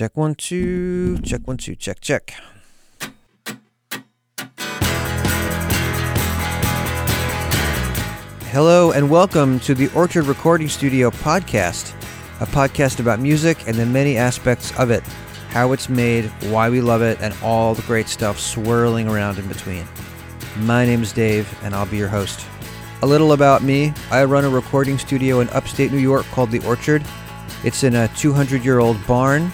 Check one, two. Check one, two. Check, check. Hello, and welcome to the Orchard Recording Studio podcast, a podcast about music and the many aspects of it, how it's made, why we love it, and all the great stuff swirling around in between. My name is Dave, and I'll be your host. A little about me I run a recording studio in upstate New York called The Orchard. It's in a 200 year old barn.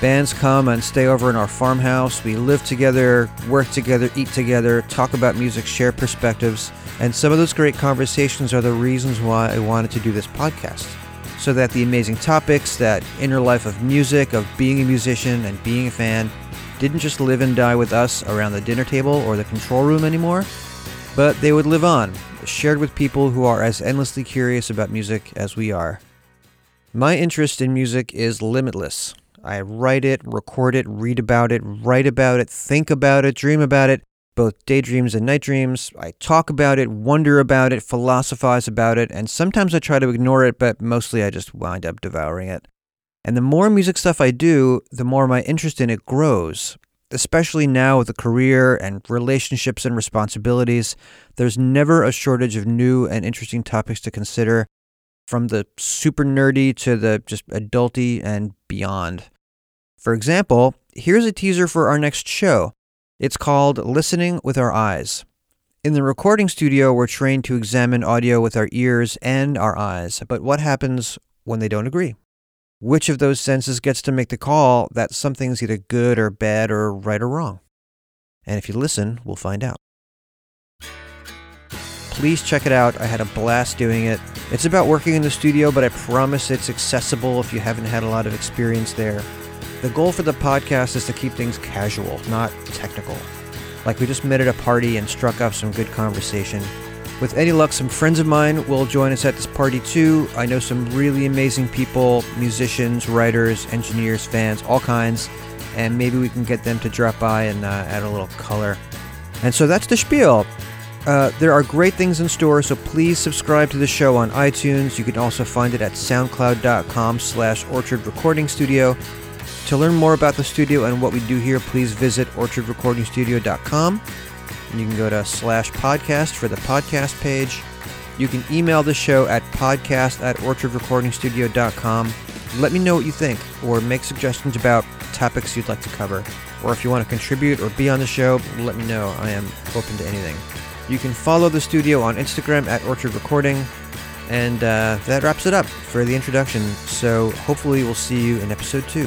Bands come and stay over in our farmhouse. We live together, work together, eat together, talk about music, share perspectives. And some of those great conversations are the reasons why I wanted to do this podcast. So that the amazing topics, that inner life of music, of being a musician and being a fan, didn't just live and die with us around the dinner table or the control room anymore, but they would live on, shared with people who are as endlessly curious about music as we are. My interest in music is limitless. I write it, record it, read about it, write about it, think about it, dream about it, both daydreams and night dreams. I talk about it, wonder about it, philosophize about it, and sometimes I try to ignore it, but mostly I just wind up devouring it. And the more music stuff I do, the more my interest in it grows. Especially now with a career and relationships and responsibilities, there's never a shortage of new and interesting topics to consider, from the super nerdy to the just adulty and beyond. For example, here's a teaser for our next show. It's called Listening with Our Eyes. In the recording studio, we're trained to examine audio with our ears and our eyes, but what happens when they don't agree? Which of those senses gets to make the call that something's either good or bad or right or wrong? And if you listen, we'll find out. Please check it out. I had a blast doing it. It's about working in the studio, but I promise it's accessible if you haven't had a lot of experience there. The goal for the podcast is to keep things casual, not technical. Like we just met at a party and struck up some good conversation. With any luck, some friends of mine will join us at this party too. I know some really amazing people musicians, writers, engineers, fans, all kinds. And maybe we can get them to drop by and uh, add a little color. And so that's the spiel. Uh, there are great things in store, so please subscribe to the show on iTunes. You can also find it at soundcloud.com slash orchard recording studio. To learn more about the studio and what we do here, please visit orchardrecordingstudio.com. And you can go to slash podcast for the podcast page. You can email the show at podcast at orchardrecordingstudio.com. Let me know what you think or make suggestions about topics you'd like to cover. Or if you want to contribute or be on the show, let me know. I am open to anything. You can follow the studio on Instagram at Orchard Recording. And uh, that wraps it up for the introduction. So hopefully we'll see you in episode two.